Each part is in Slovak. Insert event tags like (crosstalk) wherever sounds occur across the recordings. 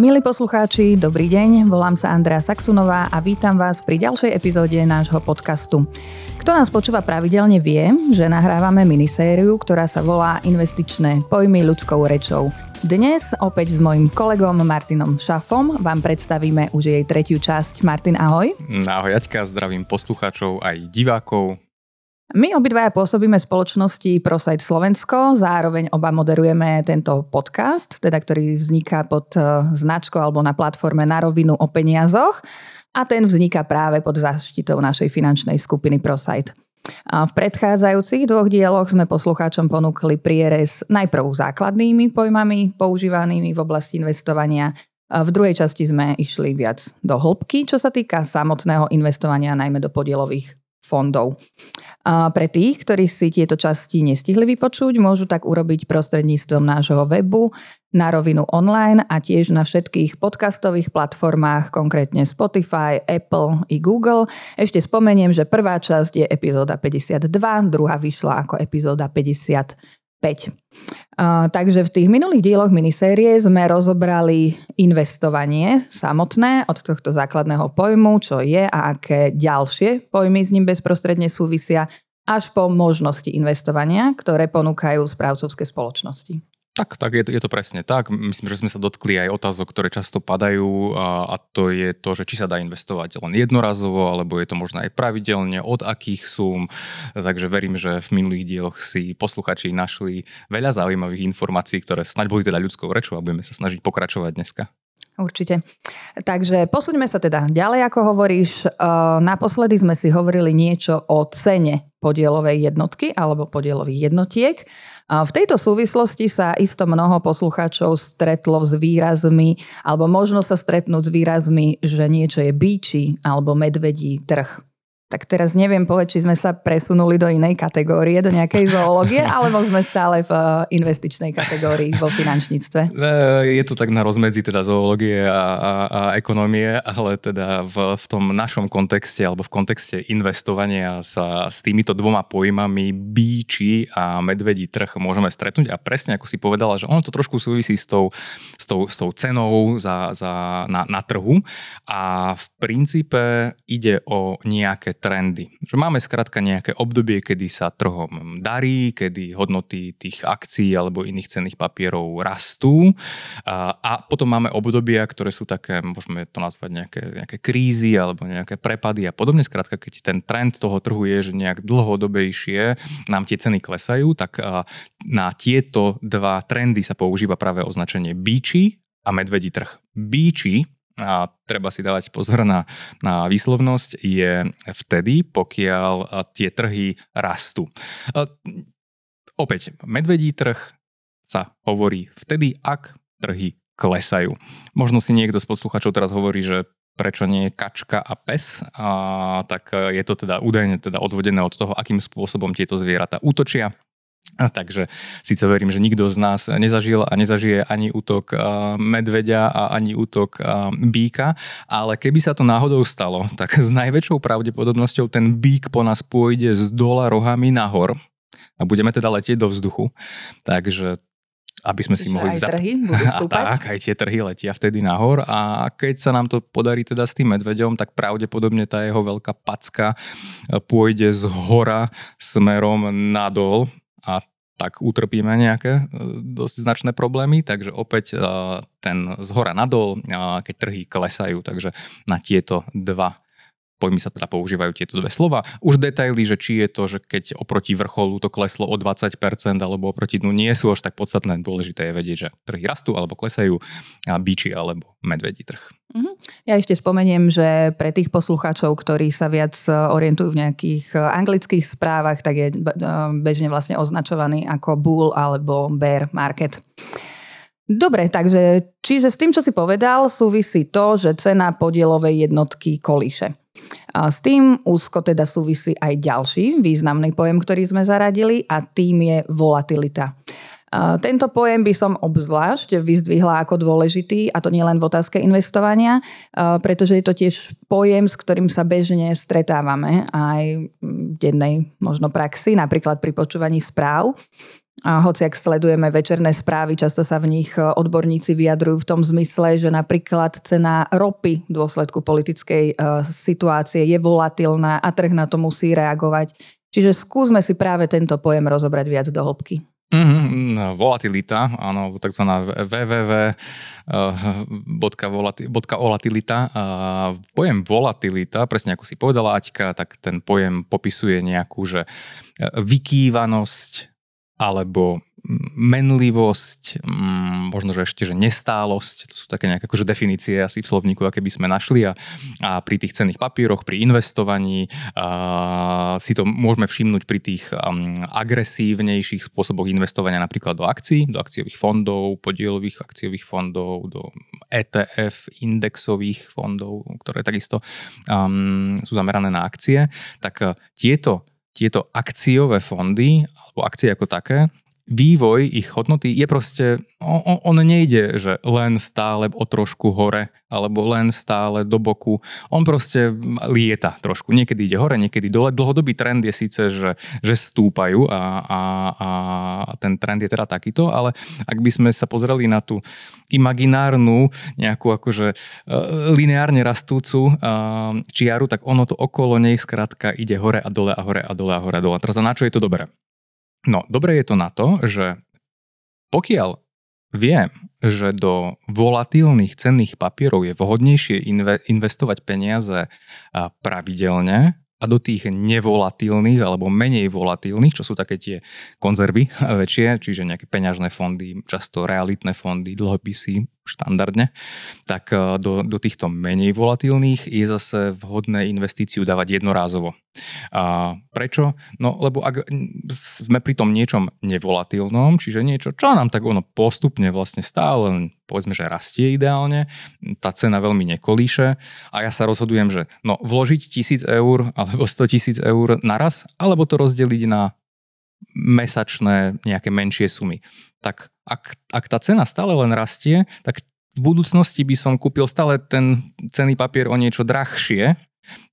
Milí poslucháči, dobrý deň, volám sa Andrea Saxunová a vítam vás pri ďalšej epizóde nášho podcastu. Kto nás počúva pravidelne vie, že nahrávame minisériu, ktorá sa volá Investičné pojmy ľudskou rečou. Dnes opäť s mojim kolegom Martinom Šafom vám predstavíme už jej tretiu časť. Martin, ahoj. Ahoj, Jaťka, zdravím poslucháčov aj divákov. My obidvaja pôsobíme v spoločnosti ProSite Slovensko, zároveň oba moderujeme tento podcast, teda ktorý vzniká pod e, značkou alebo na platforme Na rovinu o peniazoch a ten vzniká práve pod záštitou našej finančnej skupiny ProSite. A v predchádzajúcich dvoch dieloch sme poslucháčom ponúkli prierez najprv základnými pojmami používanými v oblasti investovania. V druhej časti sme išli viac do hĺbky, čo sa týka samotného investovania, najmä do podielových fondov. A pre tých, ktorí si tieto časti nestihli vypočuť, môžu tak urobiť prostredníctvom nášho webu na rovinu online a tiež na všetkých podcastových platformách, konkrétne Spotify, Apple i Google. Ešte spomeniem, že prvá časť je epizóda 52, druhá vyšla ako epizóda 50 5. Uh, takže v tých minulých dieloch minisérie sme rozobrali investovanie samotné od tohto základného pojmu, čo je a aké ďalšie pojmy s ním bezprostredne súvisia, až po možnosti investovania, ktoré ponúkajú správcovské spoločnosti. Tak, tak je to, je to presne tak. Myslím, že sme sa dotkli aj otázok, ktoré často padajú a, a to je to, že či sa dá investovať len jednorazovo, alebo je to možno aj pravidelne, od akých súm. Takže verím, že v minulých dieloch si posluchači našli veľa zaujímavých informácií, ktoré snaď boli teda ľudskou rečou a budeme sa snažiť pokračovať dneska. Určite. Takže posuňme sa teda ďalej, ako hovoríš. Naposledy sme si hovorili niečo o cene podielovej jednotky alebo podielových jednotiek. V tejto súvislosti sa isto mnoho poslucháčov stretlo s výrazmi, alebo možno sa stretnúť s výrazmi, že niečo je bíči alebo medvedí trh. Tak teraz neviem povedať, či sme sa presunuli do inej kategórie, do nejakej zoológie, (laughs) alebo sme stále v eh, investičnej kategórii vo finančníctve. (laughs) Eh, je to tak na rozmedzi teda zoológie a, a, a ekonomie, ale teda v, v tom našom kontexte alebo v kontexte investovania sa s týmito dvoma pojmami bíči a medvedí trh môžeme stretnúť a presne ako si povedala, že ono to trošku súvisí s tou, s tou, s tou cenou za, za, na, na trhu a v princípe ide o nejaké trendy. Že máme skrátka nejaké obdobie, kedy sa trhom darí, kedy hodnoty tých akcií alebo iných cenných papierov rastú a, a potom máme obdobia, ktoré sú také, môžeme to nazvať nejaké, nejaké krízy alebo nejaké prepady a podobne. Skrátka, keď ten trend toho trhu je, že nejak dlhodobejšie nám tie ceny klesajú, tak na tieto dva trendy sa používa práve označenie bíči a medvedí trh. Bíči a treba si dávať pozor na, na výslovnosť, je vtedy, pokiaľ tie trhy rastú. Opäť, medvedí trh sa hovorí vtedy, ak trhy klesajú. Možno si niekto z posluchačov teraz hovorí, že prečo nie kačka a pes, a, tak je to teda údajne teda odvodené od toho, akým spôsobom tieto zvieratá útočia. A takže síce verím, že nikto z nás nezažil a nezažije ani útok medveďa a ani útok býka, ale keby sa to náhodou stalo, tak s najväčšou pravdepodobnosťou ten bík po nás pôjde z dola rohami nahor a budeme teda letieť do vzduchu. Takže aby sme si mohli... Aj trhy (laughs) budú stúpať? A tak, aj tie trhy letia vtedy nahor a keď sa nám to podarí teda s tým medveďom, tak pravdepodobne tá jeho veľká packa pôjde z hora smerom nadol a tak utrpíme nejaké e, dosť značné problémy, takže opäť e, ten z hora nadol, keď trhy klesajú, takže na tieto dva pojmy sa teda používajú tieto dve slova. Už detaily, že či je to, že keď oproti vrcholu to kleslo o 20% alebo oproti dnu nie sú až tak podstatné. Dôležité je vedieť, že trhy rastú alebo klesajú, a bíči alebo medvedí trh. Mhm. Ja ešte spomeniem, že pre tých poslucháčov, ktorí sa viac orientujú v nejakých anglických správach, tak je e, bežne vlastne označovaný ako bull alebo bear market. Dobre, takže čiže s tým, čo si povedal, súvisí to, že cena podielovej jednotky kolíše. S tým úzko teda súvisí aj ďalší významný pojem, ktorý sme zaradili a tým je volatilita. Tento pojem by som obzvlášť vyzdvihla ako dôležitý, a to nielen v otázke investovania, pretože je to tiež pojem, s ktorým sa bežne stretávame aj v dennej možno praxi, napríklad pri počúvaní správ. A hoci ak sledujeme večerné správy, často sa v nich e, odborníci vyjadrujú v tom zmysle, že napríklad cena ropy v dôsledku politickej uh, situácie je volatilná a trh na to musí reagovať. Čiže skúsme si práve tento pojem rozobrať viac do hĺbky. Mm-hmm, volatilita, áno, tzv. www.volatilita. Pojem volatilita, presne ako si povedala Aťka, tak ten pojem popisuje nejakú, že vykývanosť alebo menlivosť, mm, možno, že ešte, že nestálosť, to sú také nejaké akože definície asi v slovníku, aké by sme našli a, a pri tých cenných papieroch, pri investovaní a, si to môžeme všimnúť pri tých um, agresívnejších spôsoboch investovania napríklad do akcií, do akciových fondov, podielových akciových fondov, do ETF indexových fondov, ktoré takisto um, sú zamerané na akcie, tak uh, tieto tieto akciové fondy, alebo akcie ako také, vývoj ich hodnoty je proste, on, on nejde, že len stále o trošku hore, alebo len stále do boku. On proste lieta trošku. Niekedy ide hore, niekedy dole. Dlhodobý trend je síce, že, že stúpajú a, a, a ten trend je teda takýto, ale ak by sme sa pozreli na tú imaginárnu, nejakú akože uh, lineárne rastúcu uh, čiaru, tak ono to okolo nej skrátka ide hore a dole a hore a dole a hore a dole. Teraz na čo je to dobré? No, dobre je to na to, že pokiaľ viem, že do volatilných cenných papierov je vhodnejšie investovať peniaze pravidelne a do tých nevolatilných alebo menej volatilných, čo sú také tie konzervy (laughs) väčšie, čiže nejaké peňažné fondy, často realitné fondy, dlhopisy štandardne, tak e, do, do týchto menej volatilných je zase vhodné investíciu dávať jednorázovo. A prečo? No lebo ak sme pri tom niečom nevolatilnom, čiže niečo, čo nám tak ono postupne vlastne stále, povedzme, že rastie ideálne, tá cena veľmi nekolíše a ja sa rozhodujem, že no vložiť tisíc eur alebo 100 tisíc eur naraz, alebo to rozdeliť na mesačné nejaké menšie sumy. Tak ak, ak tá cena stále len rastie, tak v budúcnosti by som kúpil stále ten cenný papier o niečo drahšie,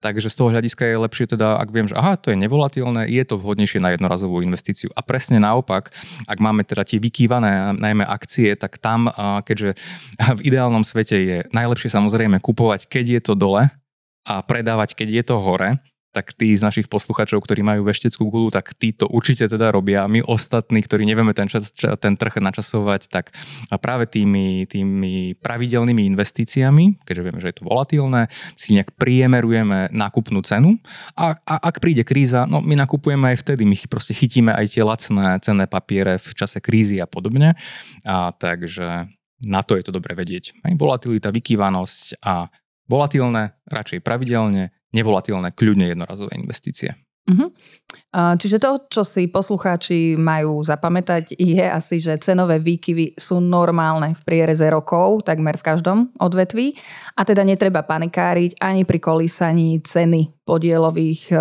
Takže z toho hľadiska je lepšie teda, ak viem, že aha, to je nevolatilné, je to vhodnejšie na jednorazovú investíciu. A presne naopak, ak máme teda tie vykývané najmä akcie, tak tam, keďže v ideálnom svete je najlepšie samozrejme kupovať, keď je to dole a predávať, keď je to hore, tak tí z našich posluchačov, ktorí majú vešteckú gulu, tak tí to určite teda robia. My ostatní, ktorí nevieme ten, čas, ten trh načasovať, tak práve tými, tými pravidelnými investíciami, keďže vieme, že je to volatilné, si nejak priemerujeme nákupnú cenu a, a ak príde kríza, no my nakupujeme aj vtedy, my proste chytíme aj tie lacné cenné papiere v čase krízy a podobne. A takže na to je to dobre vedieť. Aj volatilita, vykývanosť a volatilné radšej pravidelne, nevolatilné, kľudne jednorazové investície. Uh-huh. Čiže to, čo si poslucháči majú zapamätať, je asi, že cenové výkyvy sú normálne v priereze rokov, takmer v každom odvetví. A teda netreba panikáriť ani pri kolísaní ceny podielových e,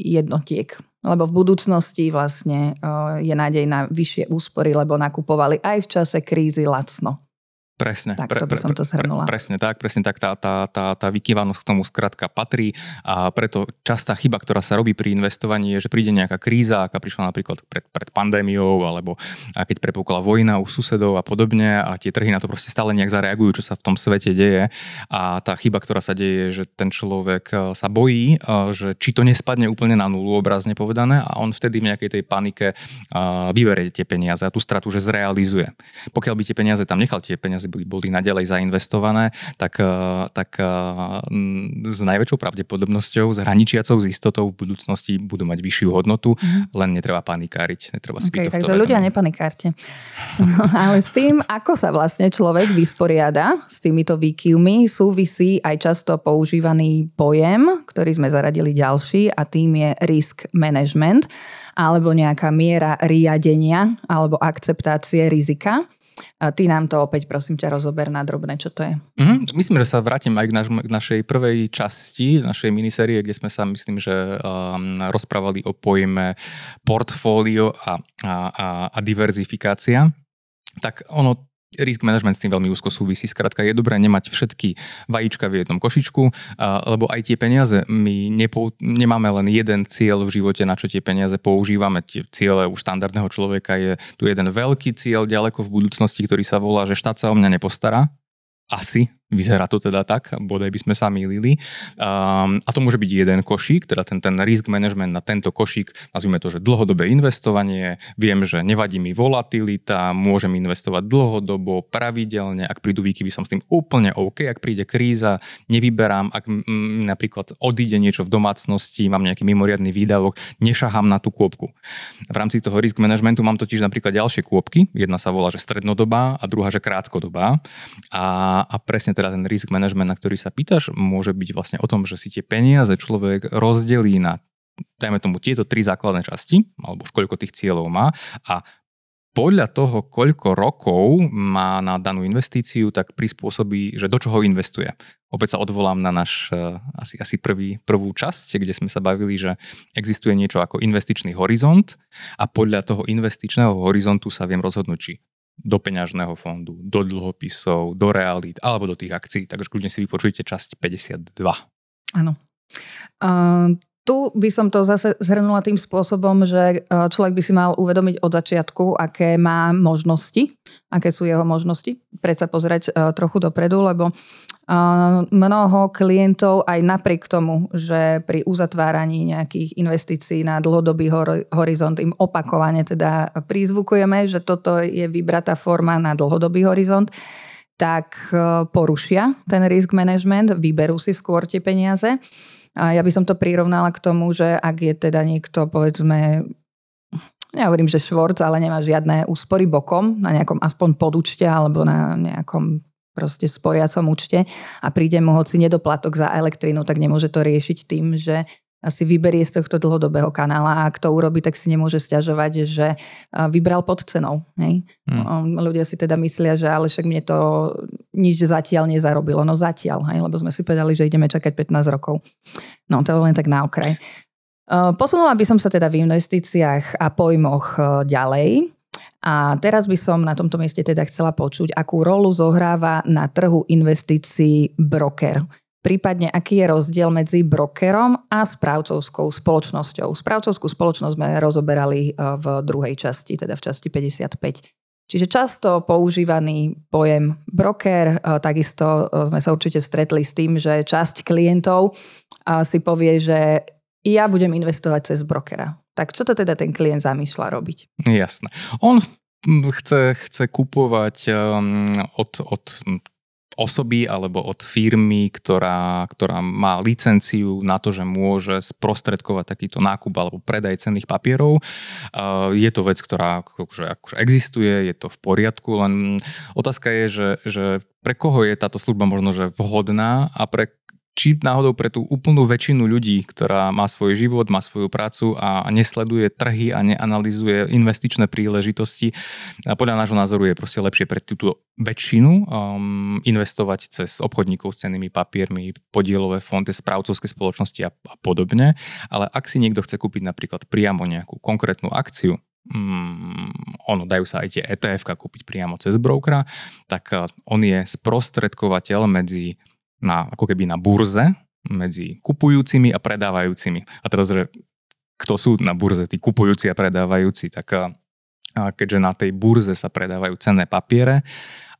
jednotiek. Lebo v budúcnosti vlastne e, je nádej na vyššie úspory, lebo nakupovali aj v čase krízy lacno. Presne. Tak pre, by som to zhrnula. Pre, presne tak, presne tak. Tá, tá, tá, tá vykývanosť k tomu skrátka patrí a preto častá chyba, ktorá sa robí pri investovaní je, že príde nejaká kríza, aká prišla napríklad pred, pred pandémiou alebo keď prepukla vojna u susedov a podobne a tie trhy na to proste stále nejak zareagujú, čo sa v tom svete deje a tá chyba, ktorá sa deje, že ten človek e, sa bojí, e, že či to nespadne úplne na nulu, obrazne povedané a on vtedy v nejakej tej panike e, vyberie tie peniaze a tú stratu, že zrealizuje. Pokiaľ by tie peniaze tam nechal, tie peniaze by boli naďalej zainvestované, tak, eh, tak eh, s najväčšou pravdepodobnosťou, s hraničiacou z istotou v budúcnosti budú mať vyššiu hodnotu, mm. len netreba panikáriť. Netreba si okay, takže ľudia nepanikárte. No, ale s tým, ako sa vlastne človek vysporiada s týmito výkyvmi, súvisí aj často používaný pojem, ktorý sme zaradili ďalší a tým je risk management alebo nejaká miera riadenia alebo akceptácie rizika. Ty nám to opäť prosím ťa rozober na drobné, čo to je. Mm-hmm. Myslím, že sa vrátim aj k, naš, k našej prvej časti, našej minisérie, kde sme sa, myslím, že um, rozprávali o pojme portfólio a, a, a, a diverzifikácia. Tak ono risk management s tým veľmi úzko súvisí. Skrátka je dobré nemať všetky vajíčka v jednom košičku, lebo aj tie peniaze, my nepo, nemáme len jeden cieľ v živote, na čo tie peniaze používame. Tie ciele u štandardného človeka je tu jeden veľký cieľ ďaleko v budúcnosti, ktorý sa volá, že štát sa o mňa nepostará. Asi, Vyzerá to teda tak, bodaj by sme sa mýlili. Um, a to môže byť jeden košík, teda ten, ten risk management na tento košík, nazvime to, že dlhodobé investovanie, viem, že nevadí mi volatilita, môžem investovať dlhodobo, pravidelne, ak prídu výkyvy, som s tým úplne OK, ak príde kríza, nevyberám, ak m, napríklad odíde niečo v domácnosti, mám nejaký mimoriadný výdavok, nešahám na tú kôpku. V rámci toho risk managementu mám totiž napríklad ďalšie kôpky, jedna sa volá, že strednodobá a druhá, že krátkodobá. A, a presne teda ten risk management, na ktorý sa pýtaš, môže byť vlastne o tom, že si tie peniaze človek rozdelí na dajme tomu tieto tri základné časti, alebo koľko tých cieľov má a podľa toho, koľko rokov má na danú investíciu, tak prispôsobí, že do čoho investuje. Opäť sa odvolám na náš uh, asi, asi prvý, prvú časť, kde sme sa bavili, že existuje niečo ako investičný horizont a podľa toho investičného horizontu sa viem rozhodnúť, či do peňažného fondu, do dlhopisov, do realít alebo do tých akcií. Takže kľudne si vypočujte časť 52. Áno. Uh, tu by som to zase zhrnula tým spôsobom, že človek by si mal uvedomiť od začiatku, aké má možnosti, aké sú jeho možnosti, predsa pozrieť trochu dopredu, lebo mnoho klientov aj napriek tomu, že pri uzatváraní nejakých investícií na dlhodobý horizont im opakovane teda prizvukujeme, že toto je vybratá forma na dlhodobý horizont, tak e, porušia ten risk management, vyberú si skôr tie peniaze. A ja by som to prirovnala k tomu, že ak je teda niekto, povedzme, nehovorím, že švorc, ale nemá žiadne úspory bokom na nejakom aspoň podúčte alebo na nejakom proste sporiacom účte a príde mu hoci nedoplatok za elektrínu, tak nemôže to riešiť tým, že asi vyberie z tohto dlhodobého kanála a ak to urobí, tak si nemôže stiažovať, že vybral pod cenou. Hej? Hmm. Ľudia si teda myslia, že ale však mne to nič zatiaľ nezarobilo. No zatiaľ, hej? lebo sme si povedali, že ideme čakať 15 rokov. No to len tak na okraj. Posunula by som sa teda v investíciách a pojmoch ďalej. A teraz by som na tomto mieste teda chcela počuť, akú rolu zohráva na trhu investícií broker. Prípadne, aký je rozdiel medzi brokerom a správcovskou spoločnosťou. Správcovskú spoločnosť sme rozoberali e, v druhej časti, teda v časti 55. Čiže často používaný pojem broker, e, takisto e, sme sa určite stretli s tým, že časť klientov si povie, že ja budem investovať cez brokera. Tak čo to teda ten klient zamýšľa robiť? Jasné. On chce, chce kupovať um, od, od osoby alebo od firmy, ktorá, ktorá má licenciu na to, že môže sprostredkovať takýto nákup alebo predaj cenných papierov. Je to vec, ktorá akože, akože existuje, je to v poriadku, len otázka je, že, že pre koho je táto služba možno že vhodná a pre či náhodou pre tú úplnú väčšinu ľudí, ktorá má svoj život, má svoju prácu a nesleduje trhy a neanalizuje investičné príležitosti. A podľa nášho názoru je proste lepšie pre túto väčšinu um, investovať cez obchodníkov s cenými papiermi, podielové fondy, správcovské spoločnosti a, a podobne. Ale ak si niekto chce kúpiť napríklad priamo nejakú konkrétnu akciu, um, ono, dajú sa aj tie ETF kúpiť priamo cez brokera, tak uh, on je sprostredkovateľ medzi na, ako keby na burze medzi kupujúcimi a predávajúcimi. A teraz, že kto sú na burze, tí kupujúci a predávajúci, tak a keďže na tej burze sa predávajú cenné papiere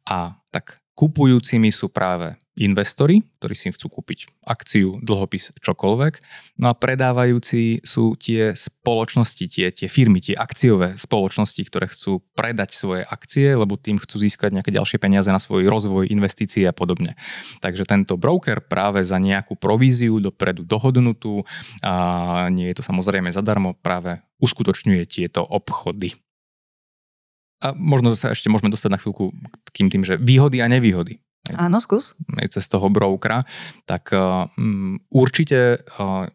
a tak Kupujúcimi sú práve investori, ktorí si chcú kúpiť akciu, dlhopis, čokoľvek. No a predávajúci sú tie spoločnosti, tie, tie firmy, tie akciové spoločnosti, ktoré chcú predať svoje akcie, lebo tým chcú získať nejaké ďalšie peniaze na svoj rozvoj, investície a podobne. Takže tento broker práve za nejakú províziu dopredu dohodnutú, a nie je to samozrejme zadarmo, práve uskutočňuje tieto obchody. A možno sa ešte môžeme dostať na chvíľku k tým, tým že výhody a nevýhody. Áno, skús. Cez toho brokera. Tak um, určite uh,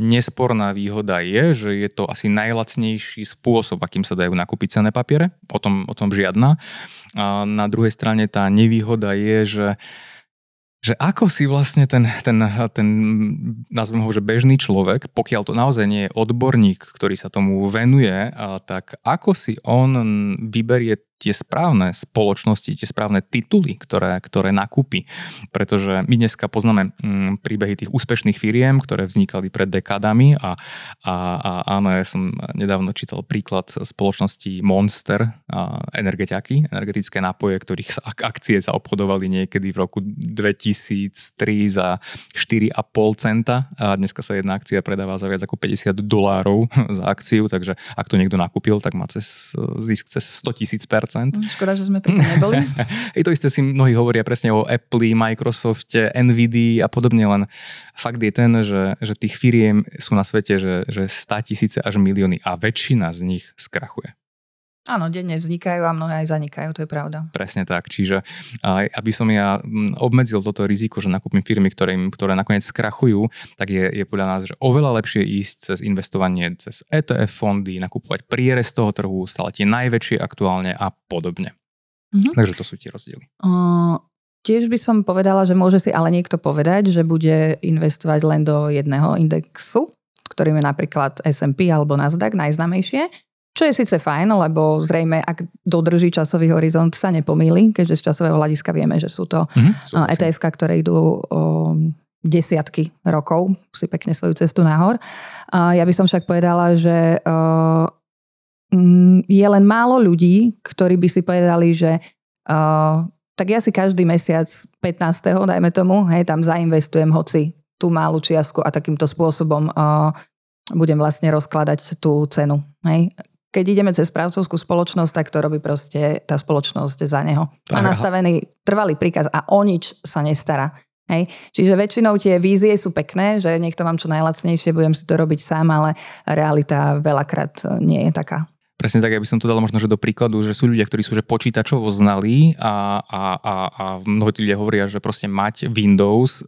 nesporná výhoda je, že je to asi najlacnejší spôsob, akým sa dajú nakúpiť cené papiere. O tom, o tom žiadna. A na druhej strane tá nevýhoda je, že uh, že ako si vlastne ten, ten, ten nazvem ho, že bežný človek, pokiaľ to naozaj nie je odborník, ktorý sa tomu venuje, tak ako si on vyberie tie správne spoločnosti, tie správne tituly, ktoré, ktoré nakúpi. Pretože my dneska poznáme mm, príbehy tých úspešných firiem, ktoré vznikali pred dekádami a, a, a áno, ja som nedávno čítal príklad spoločnosti Monster, a energetiaky, energetické nápoje, ktorých akcie sa obchodovali niekedy v roku 2003 za 4,5 centa a dneska sa jedna akcia predáva za viac ako 50 dolárov za akciu, takže ak to niekto nakúpil, tak má cez zisk cez 100 tisíc škoda, že sme pri tom neboli. (laughs) I to isté si mnohí hovoria presne o Apple, Microsofte, Nvidia a podobne, len fakt je ten, že, že tých firiem sú na svete, že, že 100 tisíce až milióny a väčšina z nich skrachuje. Áno, denne vznikajú a mnohé aj zanikajú, to je pravda. Presne tak, čiže aby som ja obmedzil toto riziko, že nakúpim firmy, ktoré, ktoré nakoniec skrachujú, tak je, je podľa nás že oveľa lepšie ísť cez investovanie cez ETF fondy, nakupovať prierez toho trhu, stále tie najväčšie aktuálne a podobne. Mm-hmm. Takže to sú tie rozdiely. Uh, tiež by som povedala, že môže si ale niekto povedať, že bude investovať len do jedného indexu, ktorým je napríklad S&P alebo Nasdaq, najznamejšie čo je síce fajn, lebo zrejme, ak dodrží časový horizont, sa nepomýli, keďže z časového hľadiska vieme, že sú to mm-hmm, etf ktoré idú o desiatky rokov, si pekne svoju cestu nahor. Ja by som však povedala, že je len málo ľudí, ktorí by si povedali, že tak ja si každý mesiac 15. dajme tomu, hej, tam zainvestujem hoci tú malú čiastku a takýmto spôsobom budem vlastne rozkladať tú cenu. Hej keď ideme cez správcovskú spoločnosť, tak to robí proste tá spoločnosť za neho. Má nastavený trvalý príkaz a o nič sa nestará. Hej. Čiže väčšinou tie vízie sú pekné, že niekto mám čo najlacnejšie, budem si to robiť sám, ale realita veľakrát nie je taká. Presne tak, ja by som to dal možno, že do príkladu, že sú ľudia, ktorí sú že počítačovo znalí a, a, a, a mnohí ľudia hovoria, že proste mať Windows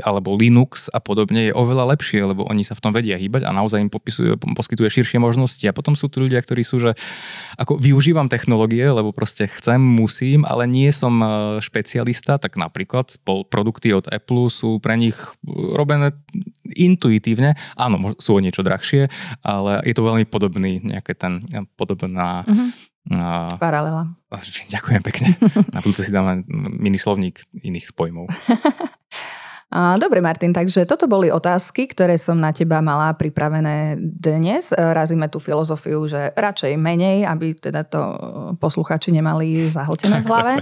alebo Linux a podobne je oveľa lepšie, lebo oni sa v tom vedia hýbať a naozaj im popisujú, poskytuje širšie možnosti. A potom sú tu ľudia, ktorí sú, že ako využívam technológie, lebo proste chcem, musím, ale nie som e, špecialista, tak napríklad produkty od Apple sú pre nich robené intuitívne. Áno, sú o niečo drahšie, ale je to veľmi podobný nejaký ten podobná... Mm-hmm. Uh, Paralela. (laughs) Ďakujem pekne. Na budúce si dáme mini slovník iných pojmov. (laughs) Dobre, Martin, takže toto boli otázky, ktoré som na teba mala pripravené dnes. Razíme tú filozofiu, že radšej menej, aby teda to posluchači nemali zahltené v hlave.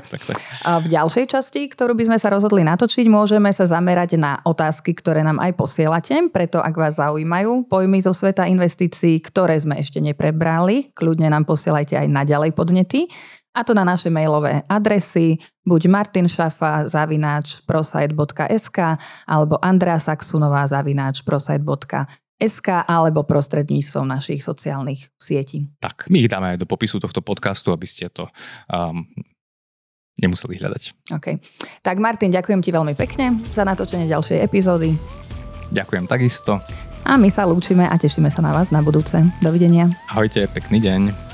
A v ďalšej časti, ktorú by sme sa rozhodli natočiť, môžeme sa zamerať na otázky, ktoré nám aj posielate. Preto, ak vás zaujímajú pojmy zo sveta investícií, ktoré sme ešte neprebrali, kľudne nám posielajte aj naďalej podnety. A to na naše mailové adresy buď Martin Šafa zavináč prosite.sk alebo Andrea Saxunová zavináč prosite.sk alebo prostredníctvom našich sociálnych sietí. Tak, my ich dáme aj do popisu tohto podcastu, aby ste to um, nemuseli hľadať. OK. Tak Martin, ďakujem ti veľmi pekne za natočenie ďalšej epizódy. Ďakujem takisto. A my sa lúčime a tešíme sa na vás na budúce. Dovidenia. Ahojte, pekný deň.